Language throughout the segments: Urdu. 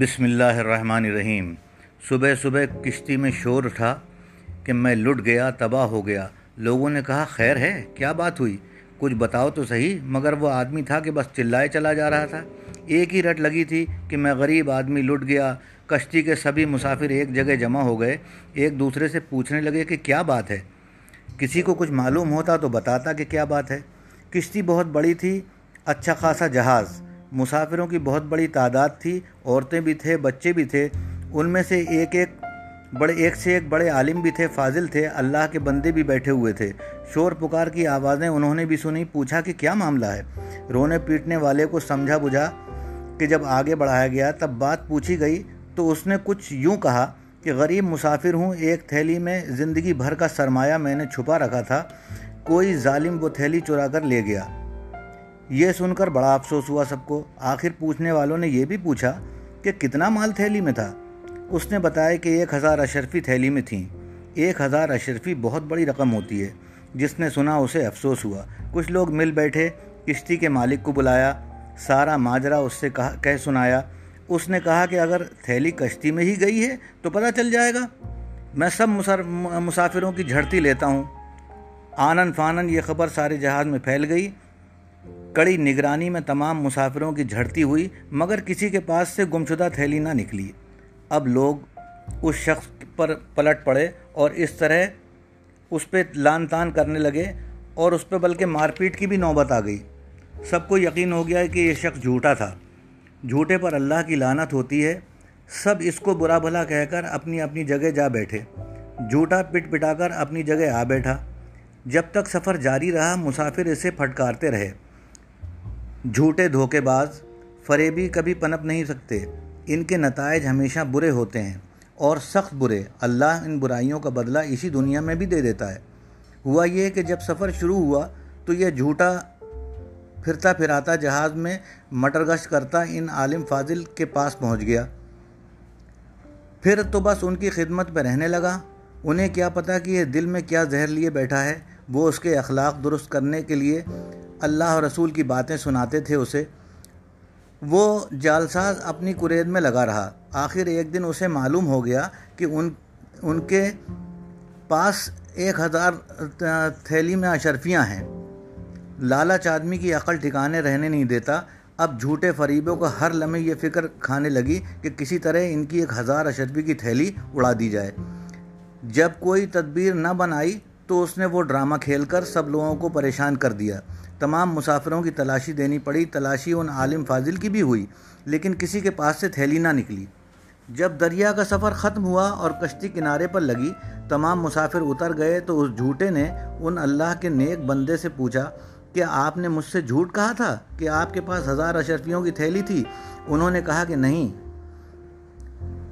بسم اللہ الرحمن الرحیم۔ صبح صبح کشتی میں شور اٹھا کہ میں لٹ گیا، تباہ ہو گیا۔ لوگوں نے کہا، خیر ہے، کیا بات ہوئی؟ کچھ بتاؤ تو صحیح، مگر وہ آدمی تھا کہ بس چلائے چلا جا رہا تھا۔ ایک ہی رٹ لگی تھی کہ میں غریب آدمی لٹ گیا، کشتی کے سبھی مسافر ایک جگہ جمع ہو گئے، ایک دوسرے سے پوچھنے لگے کہ کیا بات ہے؟ کسی کو کچھ معلوم ہوتا تو بتاتا کہ کیا بات ہے۔ کشتی بہت بڑی تھی اچھا خاصا جہاز۔ مسافروں کی بہت بڑی تعداد تھی، عورتیں بھی تھے، بچے بھی تھے۔ ان میں سے ایک ایک بڑے، ایک سے ایک بڑے عالم بھی تھے، فاضل تھے، اللہ کے بندے بھی بیٹھے ہوئے تھے۔ شور پکار کی آوازیں انہوں نے بھی سنی پوچھا کہ کیا معاملہ ہے؟ رونے پیٹنے والے کو سمجھا بجھا کہ جب آگے بڑھایا گیا تب بات پوچھی گئی تو اس نے کچھ یوں کہا کہ غریب مسافر ہوں، ایک تھیلی میں زندگی بھر کا سرمایہ میں نے چھپا رکھا تھا، کوئی ظالم وہ تھیلی چرا کر لے گیا۔ یہ سن کر بڑا افسوس ہوا سب کو۔ آخر پوچھنے والوں نے یہ بھی پوچھا کہ کتنا مال تھیلی میں تھا۔ اس نے بتایا کہ ایک ہزار اشرفی تھیلی میں تھیں۔ ایک ہزار اشرفی بہت بڑی رقم ہوتی ہے۔ جس نے سنا اسے افسوس ہوا۔ کچھ لوگ مل بیٹھے، کشتی کے مالک کو بلایا۔ سارا ماجرا اس سے کہا، کہہ سنایا۔ اس نے کہا کہ اگر تھیلی کشتی میں ہی گئی ہے تو پتہ چل جائے گا۔ میں سب مسافروں کی جھڑتی لیتا ہوں۔ آنن فانن یہ خبر سارے جہاز میں پھیل گئی۔ کڑی نگرانی میں تمام مسافروں کی جھڑتی ہوئی، مگر کسی کے پاس سے گمشدہ تھیلی نہ نکلی۔ اب لوگ اس شخص پر پلٹ پڑے اور اس طرح اس پہ لان تان کرنے لگے اور اس پہ بلکہ مار پیٹ کی بھی نوبت آ گئی۔ سب کو یقین ہو گیا کہ یہ شخص جھوٹا تھا۔ جھوٹے پر اللہ کی لانت ہوتی ہے۔ سب اس کو برا بھلا کہہ کر اپنی اپنی جگہ جا بیٹھے۔ جھوٹا پٹ پٹا کر اپنی جگہ آ بیٹھا۔ جب تک سفر جاری رہا، مسافر اسے پھٹکارتے رہے۔ جھوٹے دھوکے باز فریبی کبھی پنپ نہیں سکتے۔ ان کے نتائج ہمیشہ برے ہوتے ہیں اور سخت برے۔ اللہ ان برائیوں کا بدلہ اسی دنیا میں بھی دے دیتا ہے۔ ہوا یہ کہ جب سفر شروع ہوا تو یہ جھوٹا پھرتا پھراتا جہاز میں مٹر گشت کرتا ان عالم فاضل کے پاس پہنچ گیا۔ پھر تو بس ان کی خدمت پہ رہنے لگا۔ انہیں کیا پتا کہ یہ دل میں کیا زہر لیے بیٹھا ہے۔ وہ اس کے اخلاق درست کرنے کے لیے اللہ اور رسول کی باتیں سناتے تھے اسے، وہ جالساز اپنی قرید میں لگا رہا۔ آخر ایک دن اسے معلوم ہو گیا کہ ان ان کے پاس ایک ہزار تھیلی میں اشرفیاں ہیں۔ لالچ آدمی کی عقل ٹھکانے رہنے نہیں دیتا۔ اب جھوٹے فریبوں کو ہر لمحے یہ فکر کھانے لگی کہ کسی طرح ان کی ایک ہزار اشرفی کی تھیلی اڑا دی جائے۔ جب کوئی تدبیر نہ بنائی تو اس نے وہ ڈرامہ کھیل کر سب لوگوں کو پریشان کر دیا۔ تمام مسافروں کی تلاشی دینی پڑی۔ تلاشی ان عالم فاضل کی بھی ہوئی، لیکن کسی کے پاس سے تھیلی نہ نکلی۔ جب دریا کا سفر ختم ہوا اور کشتی کنارے پر لگی، تمام مسافر اتر گئے تو اس جھوٹے نے ان اللہ کے نیک بندے سے پوچھا کہ آپ نے مجھ سے جھوٹ کہا تھا کہ آپ کے پاس ہزار اشرفیوں کی تھیلی تھی؟ انہوں نے کہا کہ نہیں۔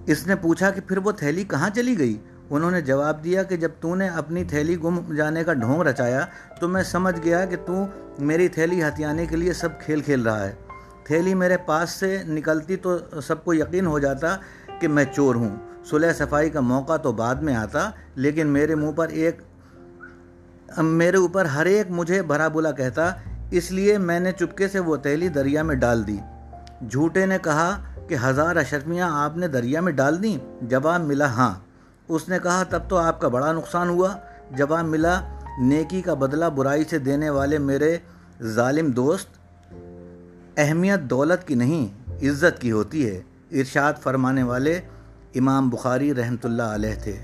اس نے پوچھا کہ پھر وہ تھیلی کہاں چلی گئی؟ انہوں نے جواب دیا کہ جب تو نے اپنی تھیلی گم جانے کا ڈھونگ رچایا تو میں سمجھ گیا کہ تو میری تھیلی ہتھیانے کے لیے سب کھیل کھیل رہا ہے۔ تھیلی میرے پاس سے نکلتی تو سب کو یقین ہو جاتا کہ میں چور ہوں۔ صلح صفائی کا موقع تو بعد میں آتا، لیکن میرے منہ پر ایک، میرے اوپر ہر ایک مجھے بھرا بلا کہتا، اس لیے میں نے چپکے سے وہ تھیلی دریا میں ڈال دی۔ جھوٹے نے کہا کہ ہزار اشرفیاں آپ نے دریا میں ڈال دیں؟ جواب ملا ہاں۔ اس نے کہا، تب تو آپ کا بڑا نقصان ہوا۔ جواب ملا، نیکی کا بدلہ برائی سے دینے والے میرے ظالم دوست۔ اہمیت دولت کی نہیں، عزت کی ہوتی ہے۔ ارشاد فرمانے والے امام بخاری رحمۃ اللہ علیہ تھے۔